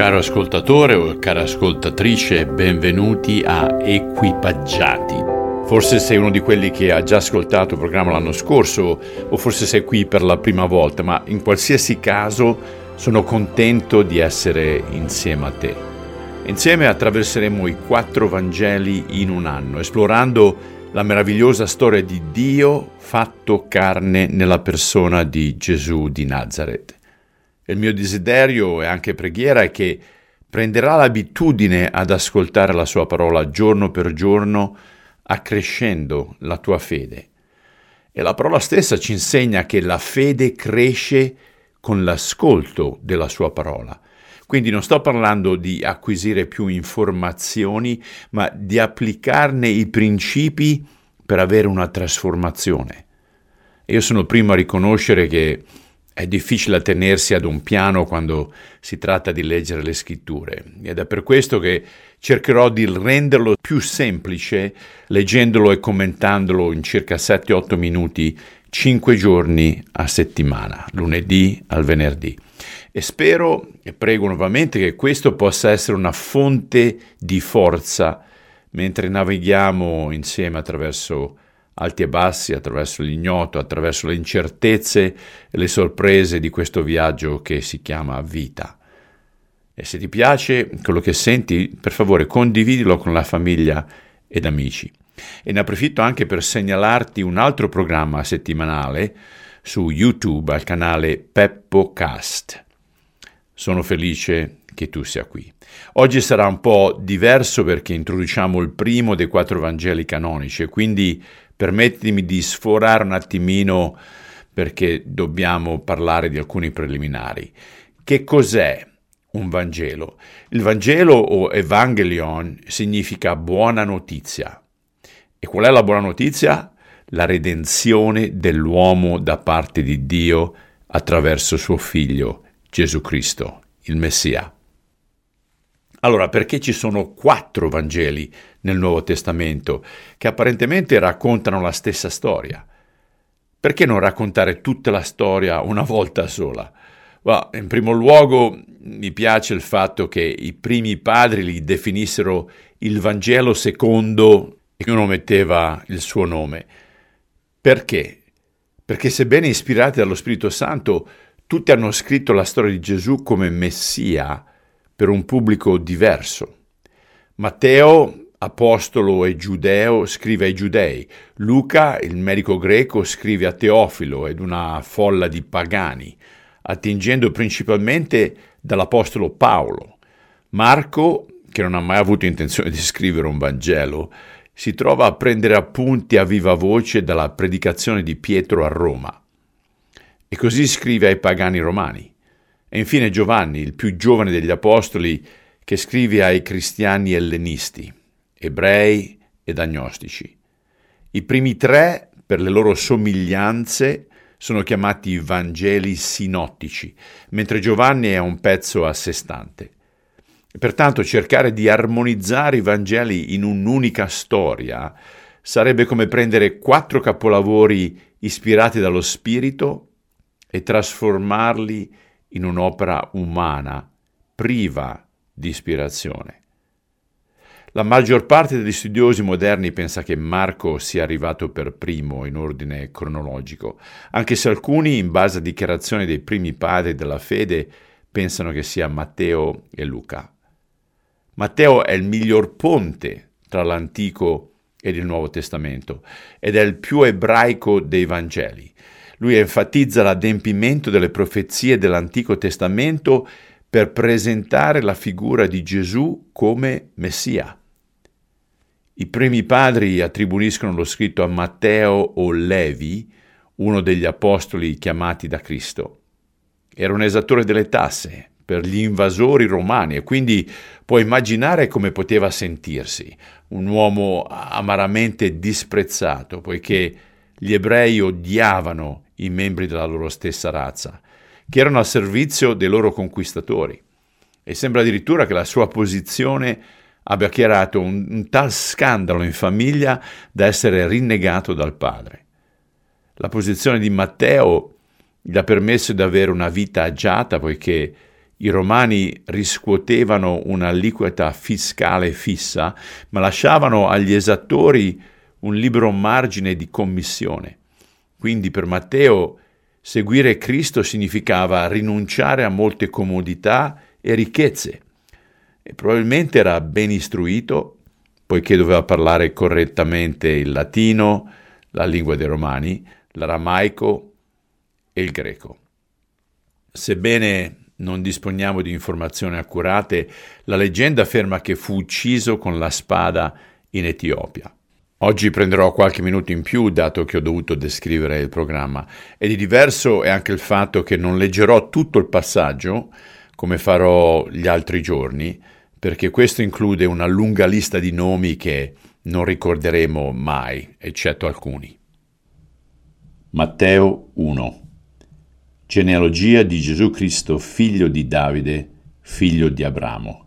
Caro ascoltatore o cara ascoltatrice, benvenuti a Equipaggiati. Forse sei uno di quelli che ha già ascoltato il programma l'anno scorso o forse sei qui per la prima volta, ma in qualsiasi caso sono contento di essere insieme a te. Insieme attraverseremo i quattro Vangeli in un anno, esplorando la meravigliosa storia di Dio fatto carne nella persona di Gesù di Nazareth. Il mio desiderio e anche preghiera è che prenderà l'abitudine ad ascoltare la sua parola giorno per giorno, accrescendo la tua fede. E la parola stessa ci insegna che la fede cresce con l'ascolto della sua parola. Quindi non sto parlando di acquisire più informazioni, ma di applicarne i principi per avere una trasformazione. Io sono il primo a riconoscere che è difficile attenersi ad un piano quando si tratta di leggere le scritture ed è per questo che cercherò di renderlo più semplice leggendolo e commentandolo in circa 7-8 minuti 5 giorni a settimana, lunedì al venerdì. E spero e prego nuovamente che questo possa essere una fonte di forza mentre navighiamo insieme attraverso alti e bassi, attraverso l'ignoto, attraverso le incertezze e le sorprese di questo viaggio che si chiama vita. E se ti piace quello che senti, per favore condividilo con la famiglia ed amici. E ne approfitto anche per segnalarti un altro programma settimanale su YouTube al canale Peppo Cast. Sono felice che tu sia qui. Oggi sarà un po' diverso perché introduciamo il primo dei quattro Vangeli canonici e quindi permettimi di sforare un attimino perché dobbiamo parlare di alcuni preliminari. Che cos'è un Vangelo? Il Vangelo o Evangelion significa buona notizia. E qual è la buona notizia? La redenzione dell'uomo da parte di Dio attraverso suo figlio Gesù Cristo, il Messia. Allora, perché ci sono quattro Vangeli nel Nuovo Testamento che apparentemente raccontano la stessa storia? Perché non raccontare tutta la storia una volta sola? Well, in primo luogo mi piace il fatto che i primi padri li definissero il Vangelo secondo e uno metteva il suo nome. Perché? Perché sebbene ispirati dallo Spirito Santo, tutti hanno scritto la storia di Gesù come Messia, per un pubblico diverso. Matteo, apostolo e giudeo, scrive ai giudei. Luca, il medico greco, scrive a Teofilo ed una folla di pagani, attingendo principalmente dall'apostolo Paolo. Marco, che non ha mai avuto intenzione di scrivere un Vangelo, si trova a prendere appunti a viva voce dalla predicazione di Pietro a Roma. E così scrive ai pagani romani. E infine Giovanni, il più giovane degli apostoli, che scrive ai cristiani ellenisti, ebrei ed agnostici. I primi tre, per le loro somiglianze, sono chiamati Vangeli sinottici, mentre Giovanni è un pezzo a sé stante. Pertanto cercare di armonizzare i Vangeli in un'unica storia sarebbe come prendere quattro capolavori ispirati dallo Spirito e trasformarli in un'opera umana priva di ispirazione. La maggior parte degli studiosi moderni pensa che Marco sia arrivato per primo in ordine cronologico, anche se alcuni, in base a dichiarazioni dei primi padri della fede, pensano che sia Matteo e Luca. Matteo è il miglior ponte tra l'Antico ed il Nuovo Testamento ed è il più ebraico dei Vangeli. Lui enfatizza l'adempimento delle profezie dell'Antico Testamento per presentare la figura di Gesù come Messia. I primi padri attribuiscono lo scritto a Matteo o Levi, uno degli apostoli chiamati da Cristo. Era un esattore delle tasse per gli invasori romani e quindi puoi immaginare come poteva sentirsi, un uomo amaramente disprezzato, poiché gli ebrei odiavano i membri della loro stessa razza, che erano al servizio dei loro conquistatori. E sembra addirittura che la sua posizione abbia creato un, un tal scandalo in famiglia da essere rinnegato dal padre. La posizione di Matteo gli ha permesso di avere una vita agiata poiché I romani riscuotevano un'aliquota fiscale fissa, ma lasciavano agli esattori un libero margine di commissione. Quindi per Matteo seguire Cristo significava rinunciare a molte comodità e ricchezze. E probabilmente era ben istruito, poiché doveva parlare correttamente il latino, la lingua dei romani, l'aramaico e il greco. Sebbene non disponiamo di informazioni accurate, la leggenda afferma che fu ucciso con la spada in Etiopia. Oggi prenderò qualche minuto in più, dato che ho dovuto descrivere il programma, e di diverso è anche il fatto che non leggerò tutto il passaggio, come farò gli altri giorni, perché questo include una lunga lista di nomi che non ricorderemo mai, eccetto alcuni. Matteo 1 Genealogia di Gesù Cristo, figlio di Davide, figlio di Abramo.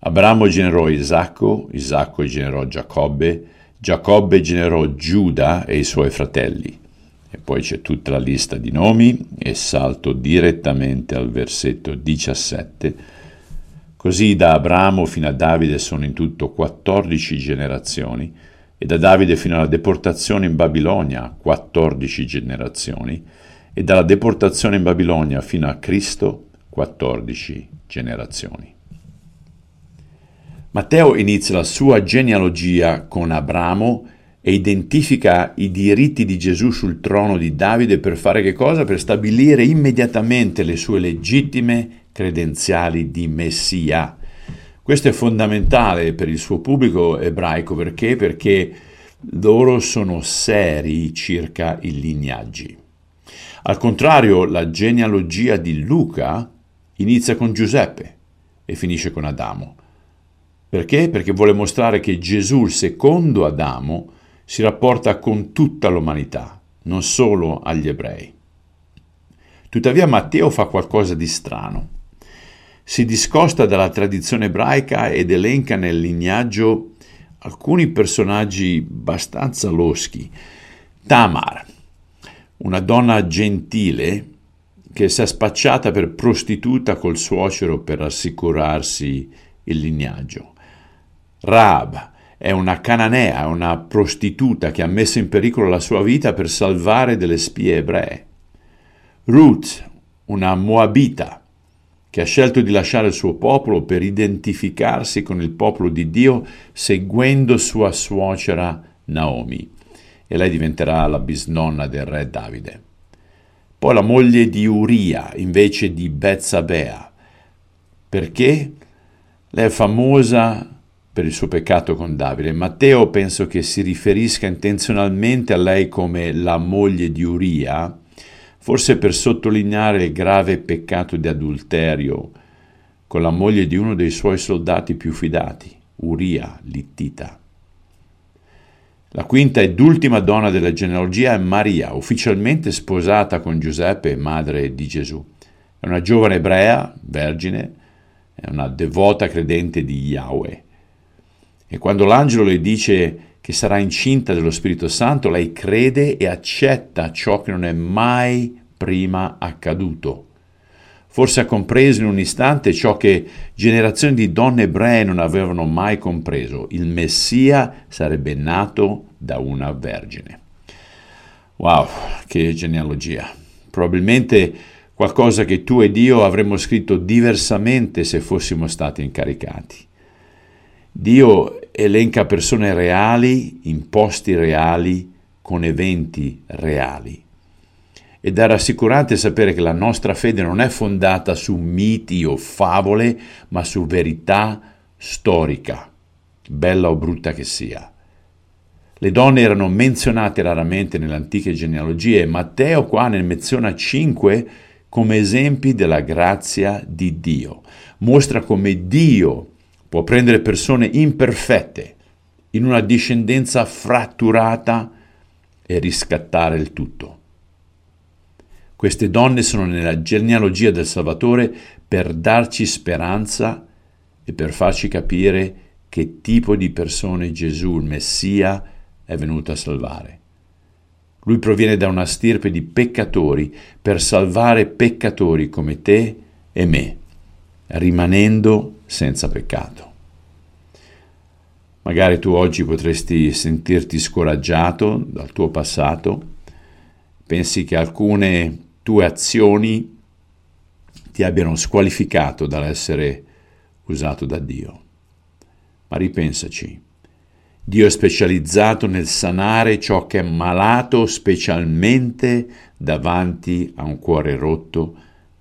Abramo generò Isacco, Isacco generò Giacobbe, Giacobbe generò Giuda e i suoi fratelli. E poi c'è tutta la lista di nomi e salto direttamente al versetto 17. Così da Abramo fino a Davide sono in tutto 14 generazioni e da Davide fino alla deportazione in Babilonia 14 generazioni e dalla deportazione in Babilonia fino a Cristo 14 generazioni. Matteo inizia la sua genealogia con Abramo e identifica i diritti di Gesù sul trono di Davide per fare che cosa? Per stabilire immediatamente le sue legittime credenziali di Messia. Questo è fondamentale per il suo pubblico ebraico perché? Perché loro sono seri circa i lignaggi. Al contrario, la genealogia di Luca inizia con Giuseppe e finisce con Adamo. Perché? Perché vuole mostrare che Gesù, il secondo Adamo, si rapporta con tutta l'umanità, non solo agli ebrei. Tuttavia Matteo fa qualcosa di strano. Si discosta dalla tradizione ebraica ed elenca nel lignaggio alcuni personaggi abbastanza loschi. Tamar, una donna gentile che si è spacciata per prostituta col suocero per assicurarsi il lignaggio. Raab è una cananea, una prostituta che ha messo in pericolo la sua vita per salvare delle spie ebree. Ruth, una moabita, che ha scelto di lasciare il suo popolo per identificarsi con il popolo di Dio seguendo sua suocera Naomi e lei diventerà la bisnonna del re Davide. Poi la moglie di Uria invece di Bezzabea. Perché? Lei è famosa per il suo peccato con Davide. Matteo penso che si riferisca intenzionalmente a lei come la moglie di Uria, forse per sottolineare il grave peccato di adulterio con la moglie di uno dei suoi soldati più fidati, Uria, Littita. La quinta ed ultima donna della genealogia è Maria, ufficialmente sposata con Giuseppe madre di Gesù. È una giovane ebrea, vergine, è una devota credente di Yahweh. E quando l'angelo le dice che sarà incinta dello Spirito Santo, lei crede e accetta ciò che non è mai prima accaduto. Forse ha compreso in un istante ciò che generazioni di donne ebree non avevano mai compreso. Il Messia sarebbe nato da una vergine. Wow, che genealogia. Probabilmente qualcosa che tu ed io avremmo scritto diversamente se fossimo stati incaricati. Dio elenca persone reali in posti reali con eventi reali ed è rassicurante sapere che la nostra fede non è fondata su miti o favole, ma su verità storica, bella o brutta che sia. Le donne erano menzionate raramente nelle antiche genealogie e Matteo qua ne menziona cinque come esempi della grazia di Dio. Mostra come Dio può prendere persone imperfette in una discendenza fratturata e riscattare il tutto. Queste donne sono nella genealogia del Salvatore per darci speranza e per farci capire che tipo di persone Gesù, il Messia, è venuto a salvare. Lui proviene da una stirpe di peccatori per salvare peccatori come te e me. Rimanendo senza peccato. Magari tu oggi potresti sentirti scoraggiato dal tuo passato, pensi che alcune tue azioni ti abbiano squalificato dall'essere usato da Dio. Ma ripensaci. Dio è specializzato nel sanare ciò che è malato specialmente davanti a un cuore rotto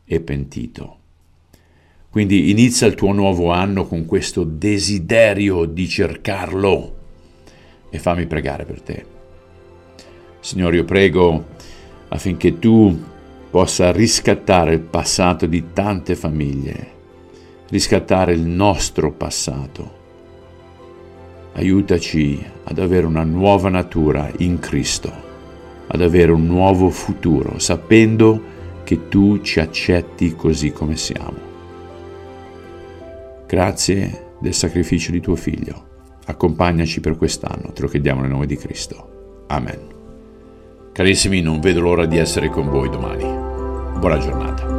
e pentito. Quindi inizia il tuo nuovo anno con questo desiderio di cercarlo e fammi pregare per te. Signore, io prego affinché tu possa riscattare il passato di tante famiglie, riscattare il nostro passato. Aiutaci ad avere una nuova natura in Cristo, ad avere un nuovo futuro, sapendo che tu ci accetti così come siamo. Grazie del sacrificio di tuo Figlio. Accompagnaci per quest'anno, te lo chiediamo nel nome di Cristo. Amen. Carissimi, non vedo l'ora di essere con voi domani. Buona giornata.